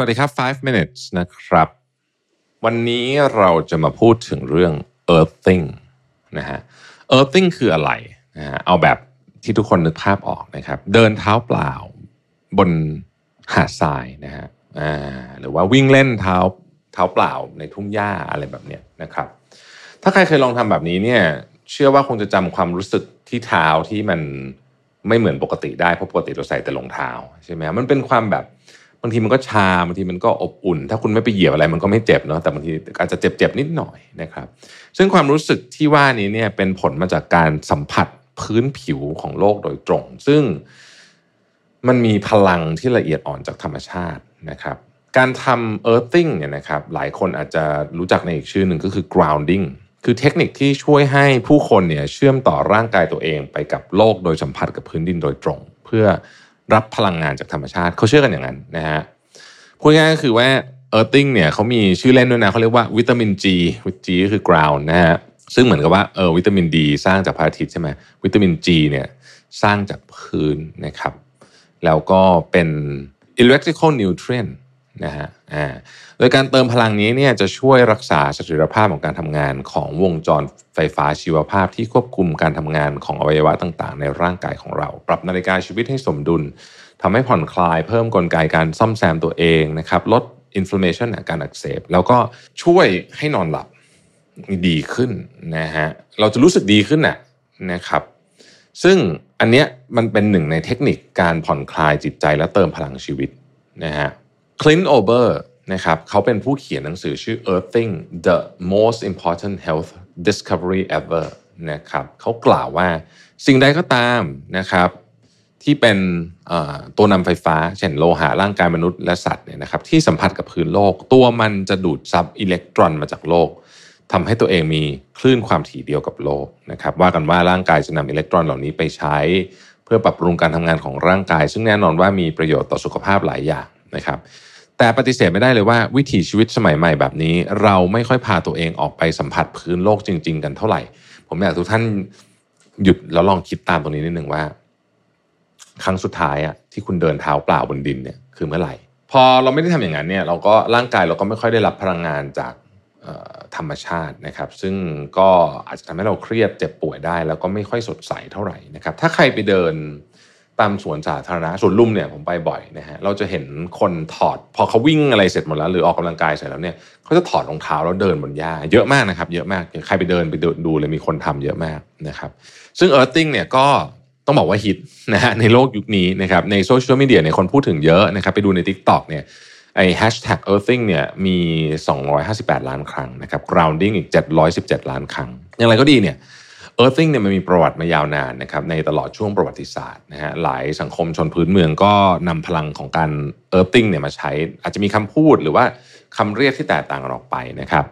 วัสดีครับ 5 minutes นะครับ วันนี้เราจะมาพูดถึงเรื่อง earthing นะฮะ earthing คืออะไรนะฮะเอาแบบที่ทุกคนนึกภาพออกนะครับ เดินเท้าเปล่าบนหาดทรายนะฮะอ่าหรือว่าวิ่งเล่นเท้าเท้าเปล่าในทุ่งหญ้าอะไรแบบเนี้ยนะครับ ถ้าใครเคยลองทำแบบนี้เนี่ยเชื่อว่าคงจะจำความรู้สึกที่เท้าที่มันไม่เหมือนปกติได้เพราะปกติเราใส่แต่รองเท้าใช่ไหมมันเป็นความแบบ บางทีมันก็ชาบางทีมันก็อบอุ่น ถ้าคุณไม่ไปเหยียบอะไรมันก็ไม่เจ็บเนาะแต่บางทีอาจจะเจ็บๆนิดหน่อยนะครับ ซึ่งความรู้สึกที่ว่านี้เนี่ยเป็นผลมาจากการสัมผัสพื้นผิวของโลกโดยตรง ซึ่งมันมีพลังที่ละเอียดอ่อนจากธรรมชาตินะครับ การทำ earthing เนี่ยนะครับหลายคนอาจจะรู้จักในอีกชื่อหนึ่งก็คือ grounding คือเทคนิคที่ช่วยให้ผู้คนเนี่ยเชื่อมต่อร่างกายตัวเองไปกับโลกโดยสัมผัสกับพื้นดินโดยตรง เพื่อ รับพลังงานจากธรรมชาติเขาเชื่อกันอย่างนั้นนะฮะพูดง่ายก็คือว่าเอิร์ติงเนี่ยเขามีชื่อเล่นด้วยนะเขาเรียกว่าวิตามิน G วิต G ก็คือกราวน์นะฮะซึ่งเหมือนกับว่าเออวิตามินดีสร้างจากพระอาทิตย์ใช่ไหมวิตามิน G เนี่ยสร้างจากพื้นนะครับ แล้วก็เป็น electrical nutrient นะฮะอ่าโดยการเติมพลังนี้เนี่ยจะช่วยรักษาเสถียรภาพของการทำงานของวงจรไฟฟ้าชีวภาพที่ควบคุมการทำงานของอวัยวะต่างๆ ในร่างกายของเรา ปรับนาฬิกาชีวิตให้สมดุลทำให้ผ่อนคลายเพิ่มกลไกการซ่อมแซมตัวเองนะครับลด inflammation การอักเสบ แล้วก็ช่วยให้นอนหลับดีขึ้นนะฮะเราจะรู้สึกดีขึ้นน่ะนะครับ ซึ่งอันเนี้ยมันเป็นหนึ่งในเทคนิคการผ่อนคลายจิตใจและเติมพลังชีวิตนะฮะ Clint Ober นะครับเขาเป็นผู้เขียนหนังสือชื่อ Earthing the most important health discovery ever นะครับเขากล่าวว่าสิ่งใดก็ตามนะครับที่เป็นตัวนำไฟฟ้า เช่นโลหะร่างกายมนุษย์และสัตว์เนี่ยนะครับที่สัมผัสกับพื้นโลก ตัวมันจะดูดซับอิเล็กตรอนมาจากโลกทำให้ตัวเองมีคลื่นความถี่เดียวกับโลกนะครับว่ากันว่าร่างกายจะนำอิเล็กตรอนเหล่านี้ไปใช้ เพื่อปรับปรุงการทำงานของร่างกาย ซึ่งแน่นอนว่ามีประโยชน์ต่อสุขภาพหลายอย่าง นะครับ แต่ปฏิเสธไม่ได้เลยว่าวิถีชีวิตสมัยใหม่แบบนี้ เราไม่ค่อยพาตัวเองออกไปสัมผัสพื้นโลกจริง ๆ กันเท่าไหร่ ผมอยากทุกท่านหยุดแล้วลองคิดตามตรงนี้นิดหนึ่งว่า ครั้งสุดท้ายอะที่คุณเดินเท้าเปล่าบนดินเนี่ยคือเมื่อไหร่ พอเราไม่ได้ทำอย่างนั้นเนี่ยเราก็ร่างกายเราก็ไม่ค่อยได้รับพลังงานจากธรรมชาตินะครับ ซึ่งก็อาจจะทำให้เราเครียดเจ็บป่วยได้ แล้วก็ไม่ค่อยสดใสเท่าไหร่นะครับ ถ้าใครไปเดิน ตามสวนสาธารณะสวนลุ่มเนี่ยผมไปบ่อยนะฮะเราจะเห็นคนถอด พอเขาวิ่งอะไรเสร็จหมดแล้วหรือออกกำลังกายเสร็จแล้วเนี่ยเขาจะถอดรองเท้าแล้วเดินบนหญ้าเยอะมากนะครับ เยอะมากใครไปเดินไปดูเลยมีคนทำเยอะมากนะครับ ซึ่ง Earthing เนี่ยก็ต้องบอกว่าฮิตนะฮะในโลกยุคนี้นะครับในโซเชียลมีเดียเนี่ยคนพูดถึงเยอะนะครับไปดูใน TikTok เนี่ยไอ้ hashtag earthing เนี่ยมี 258 ล้านครั้งนะครับ grounding อีก 717 ล้านครั้ง อย่างไรก็ดีเนี่ย earthing เนี่ยมันมีประวัติมายาวนานนะครับในตลอดช่วงประวัติศาสตร์นะฮะหลายสังคมชนพื้นเมืองก็นำพลังของการ earthing เนี่ยมาใช้ อาจจะมีคำพูดหรือว่าคำเรียกที่แตกต่างกันออกไปนะครับ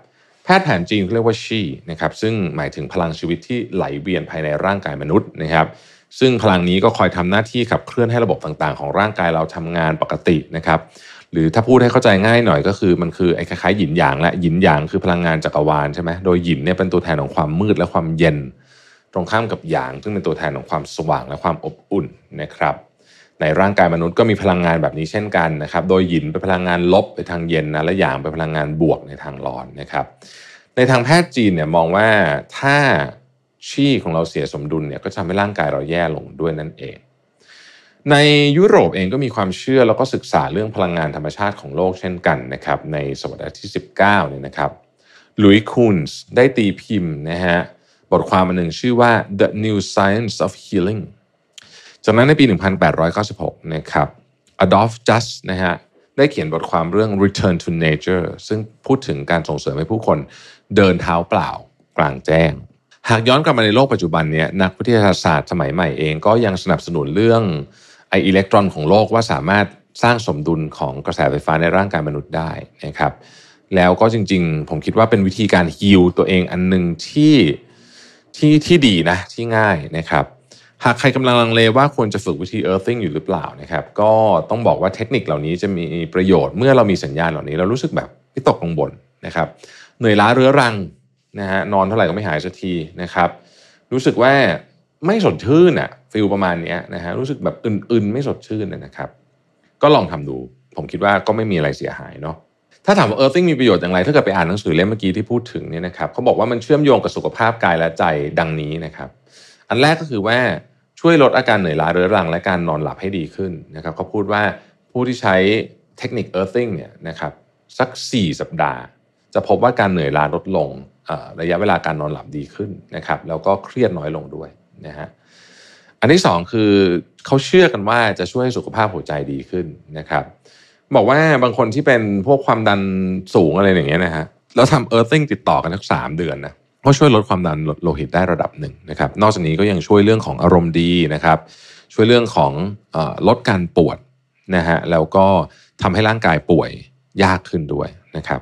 แพทย์แผนจีนเรียกว่าชีนะครับซึ่งหมายถึงพลังชีวิตที่ไหลเวียนภายในร่างกายมนุษย์นะครับซึ่งพลังนี้ก็คอยทำหน้าที่ขับเคลื่อนให้ระบบต่างๆ ของร่างกายเราทำงานปกตินะครับหรือถ้าพูดให้เข้าใจง่ายหน่อยก็คือมันคือไอ้คล้ายๆหยินหยางและหยินหยางคือพลังงานจักรวาลใช่ไหมโดยหยินเนี่ยเป็นตัวแทนของความมืดและความเย็น รงข้ามกับหยาง ซึ่งเป็นตัวแทนของความสว่างและความอบอุ่นนะครับ ในร่างกายมนุษย์ก็มีพลังงานแบบนี้เช่นกันนะครับ โดยหยินเป็นพลังงานลบไปทางเย็นนะและหยางเป็นพลังงานบวกในทางร้อนนะครับ ในทางแพทย์จีนเนี่ยมองว่าถ้าชีของเราเสียสมดุลเนี่ยก็ทำให้ร่างกายเราแย่ลงด้วยนั่นเอง ในยุโรปเองก็มีความเชื่อแล้วก็ศึกษาเรื่องพลังงานธรรมชาติของโลกเช่นกันนะครับในศตวรรษที่ 19เนี่ยนะครับลุยคูนส์ได้ตีพิมพ์นะฮะ บทความอันหนึ่งชื่อว่า The New Science of Healing จากนั้นในปี 1896 นะครับ Adolf Just นะฮะได้เขียนบทความเรื่อง Return to Nature ซึ่งพูดถึงการส่งเสริมให้ผู้คนเดินเท้าเปล่ากลางแจ้ง หากย้อนกลับมาในโลกปัจจุบันเนี่ยนักวิทยาศาสตร์สมัยใหม่เองก็ยังสนับสนุนเรื่องไออิเล็กตรอนของโลกว่าสามารถสร้างสมดุลของกระแสไฟฟ้าในร่างกายมนุษย์ได้นะครับ แล้วก็จริงๆ ผมคิดว่าเป็นวิธีการฮิลตัวเองอันหนึ่งที่ ที่ที่ดีนะที่ง่ายนะครับ หากใครกำลังลังเลว่าควรจะฝึกวิธี earthing อยู่หรือเปล่านะครับ ก็ต้องบอกว่าเทคนิคเหล่านี้จะมีประโยชน์เมื่อเรามีสัญญาณเหล่านี้เรารู้สึกแบบวิตกกังวลนะครับเหนื่อยล้าเรื้อรังนะฮะนอนเท่าไหร่ก็ไม่หายสักทีนะครับ รู้สึกว่าไม่สดชื่นอะฟิลประมาณนี้นะฮะรู้สึกแบบอื่นๆไม่สดชื่นนะครับ ก็ลองทำดู ผมคิดว่าก็ไม่มีอะไรเสียหายเนาะ ถ้าถามว่า earthing มีประโยชน์อย่างไร ถ้าเกิดไปอ่านหนังสือเล่มเมื่อกี้ที่พูดถึงเนี่ยนะครับเขาบอกว่ามันเชื่อมโยงกับสุขภาพกายและใจดังนี้นะครับ อันแรกก็คือว่าช่วยลดอาการเหนื่อยล้าเรื้อรังและการนอนหลับให้ดีขึ้นนะครับเขาพูดว่าผู้ที่ใช้เทคนิค earthing เนี่ยนะครับสัก 4 สัปดาห์ จะพบว่าการเหนื่อยล้าลดลงระยะเวลาการนอนหลับดีขึ้นนะครับแล้วก็เครียดน้อยลงด้วยนะฮะอันที่สองคือเขาเชื่อกันว่าจะช่วยให้สุขภาพหัวใจดีขึ้นนะครับ บอกว่าบางคนที่เป็นพวกความดันสูงอะไรอย่างเงี้ยนะฮะแล้วทำเอิร์ธซิ่งติดต่อกันทั้งสามเดือนนะก็ช่วยลดความดันโลหิตได้ระดับหนึ่งนะครับ นอกจากนี้ก็ยังช่วยเรื่องของอารมณ์ดีนะครับ ช่วยเรื่องของอลดการปวดนะฮะแล้วก็ทำให้ร่างกายป่วยยากขึ้นด้วยนะครับ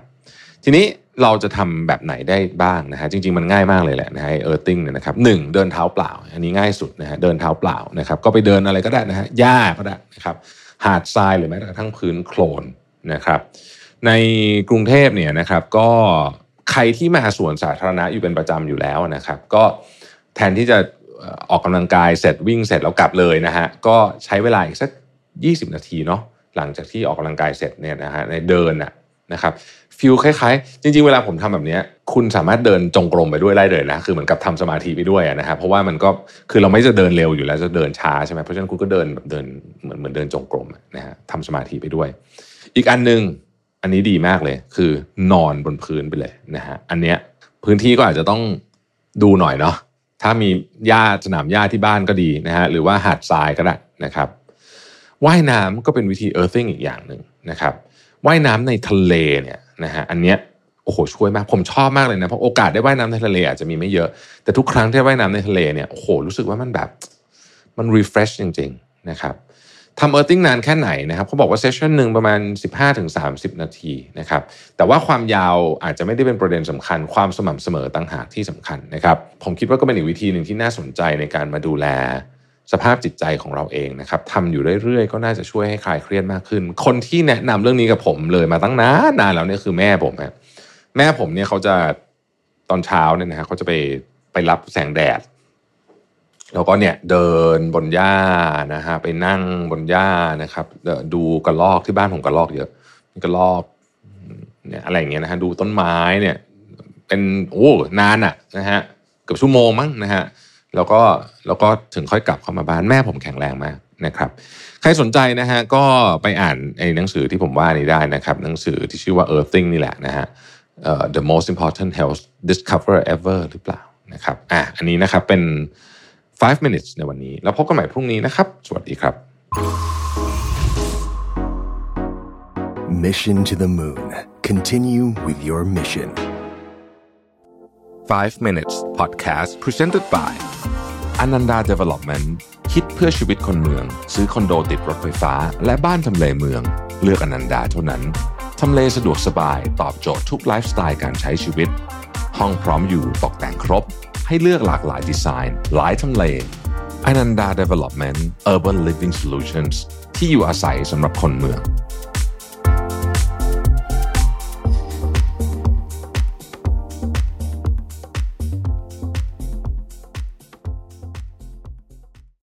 ทีนี้เราจะทำแบบไหนได้บ้างนะฮะจริง ๆ มันง่ายมากเลยแหละนะฮะเออร์ติ้งเนี่ยนะครับหนึ่งเดินเท้าเปล่า อันนี้ง่ายสุดนะฮะเดินเท้าเปล่านะครับ ก็ไปเดินอะไรก็ได้นะฮะหญ้าก็ได้นะครับ หาดทรายหรือแม้กระทั่งพื้นโคลนนะครับ ในกรุงเทพเนี่ยนะครับก็ใครที่มาสวนสาธารณะอยู่เป็นประจำอยู่แล้วนะครับ ก็แทนที่จะออกกำลังกายเสร็จวิ่งเสร็จแล้วกลับเลยนะฮะก็ใช้เวลาอีกสัก 20 นาทีเนาะหลังจากที่ออกกำลังกายเสร็จเนี่ยนะฮะในเดินอะนะครับ ฟิลคล้ายๆ จริง ๆ เวลาผมทำแบบนี้คุณสามารถเดินจงกรมไปด้วยได้เลยนะ คือเหมือนกับทำสมาธิไปด้วยนะครับเพราะว่ามันก็คือเราไม่จะเดินเร็วอยู่แล้วจะเดินช้าใช่ไหมเพราะฉะนั้นคุณก็เดินแบบเดินเหมือนเหมือนเดินจงกรมนะฮะทำสมาธิไปด้วย อีกอันหนึ่งอันนี้ดีมากเลย คือนอนบนพื้นไปเลยนะฮะอันเนี้ยพื้นที่ก็อาจจะต้องดูหน่อยเนาะถ้ามีหญ้าสนามหญ้าที่บ้านก็ดีนะฮะหรือว่าหาดทรายก็ได้นะครับว่ายน้ำก็เป็นวิธี earthing อีกอย่างหนึ่งนะครับ ว่ายน้ำในทะเลเนี่ยนะฮะอันเนี้ยโอ้โหช่วยมากผมชอบมากเลยนะเพราะโอกาสได้ว่ายน้ำในทะเลอาจจะมีไม่เยอะ แต่ทุกครั้งที่ว่ายน้ำในทะเลเนี่ยโอ้โหรู้สึกว่ามันแบบมัน refresh จริง ๆ นะครับทำเออร์ติ้งนานแค่ไหนนะครับเขาบอกว่าเซสชันหนึ่งประมาณ 15-30 นาทีนะครับแต่ว่าความยาวอาจจะไม่ได้เป็นประเด็นสำคัญ ความสม่ำเสมอต่างหากที่สำคัญนะครับผมคิดว่าก็เป็นอีกวิธีหนึ่งที่น่าสนใจในการมาดูแล สภาพจิตใจของเราเองนะครับทำอยู่เรื่อยๆ ก็น่าจะช่วยให้คลายเครียดมากขึ้น คนที่แนะนำเรื่องนี้กับผมเลยมาตั้งนานนานแล้วเนี่ยคือแม่ผมฮะแม่ผมเนี่ยเขาจะตอนเช้าเนี่ยนะฮะเขาจะไปไปรับแสงแดด แล้วก็เนี่ยเดินบนหญ้านะฮะไปนั่งบนหญ้านะครับดูกระลอกที่บ้านผมกระลอกเยอะกระลอกเนี่ยอะไรอย่างเงี้ยนะฮะดูต้นไม้เนี่ย เป็นโอ้นานอะนะฮะเกือบชั่วโมงมั้งนะฮะ แล้วก็แล้วก็ถึงค่อยกลับเข้ามาบ้านแม่ผมแข็งแรงมากนะครับ ใครสนใจนะฮะก็ไปอ่านไอ้หนังสือที่ผมว่านี้ได้นะครับ หนังสือที่ชื่อว่า Earthing นี่แหละนะฮะ uh, The Most Important Health Discover Ever หรือเปล่านะครับอะอันนี้นะครับเป็น 5 minutes ในวันนี้ แล้วพบกันใหม่พรุ่งนี้นะครับ สวัสดีครับ Mission to the Moon. Continue with your mission. 5 minutes podcast presented by Ananda Development คิดเพื่อชีวิตคนเมือง ซื้อคอนโดติดรถไฟฟ้า และบ้านทำเลเมือง เลือกอนันดาเท่านั้นทำเลสะดวกสบายตอบโจทย์ทุกไลฟ์สไตล์การใช้ชีวิต ห้องพร้อมอยู่ตกแต่งครบ ให้เลือกหลากหลายดีไซน์ หลายทำเลอนันดา Development Urban Living Solutions ที่อยู่อาศัยสำหรับคนเมือง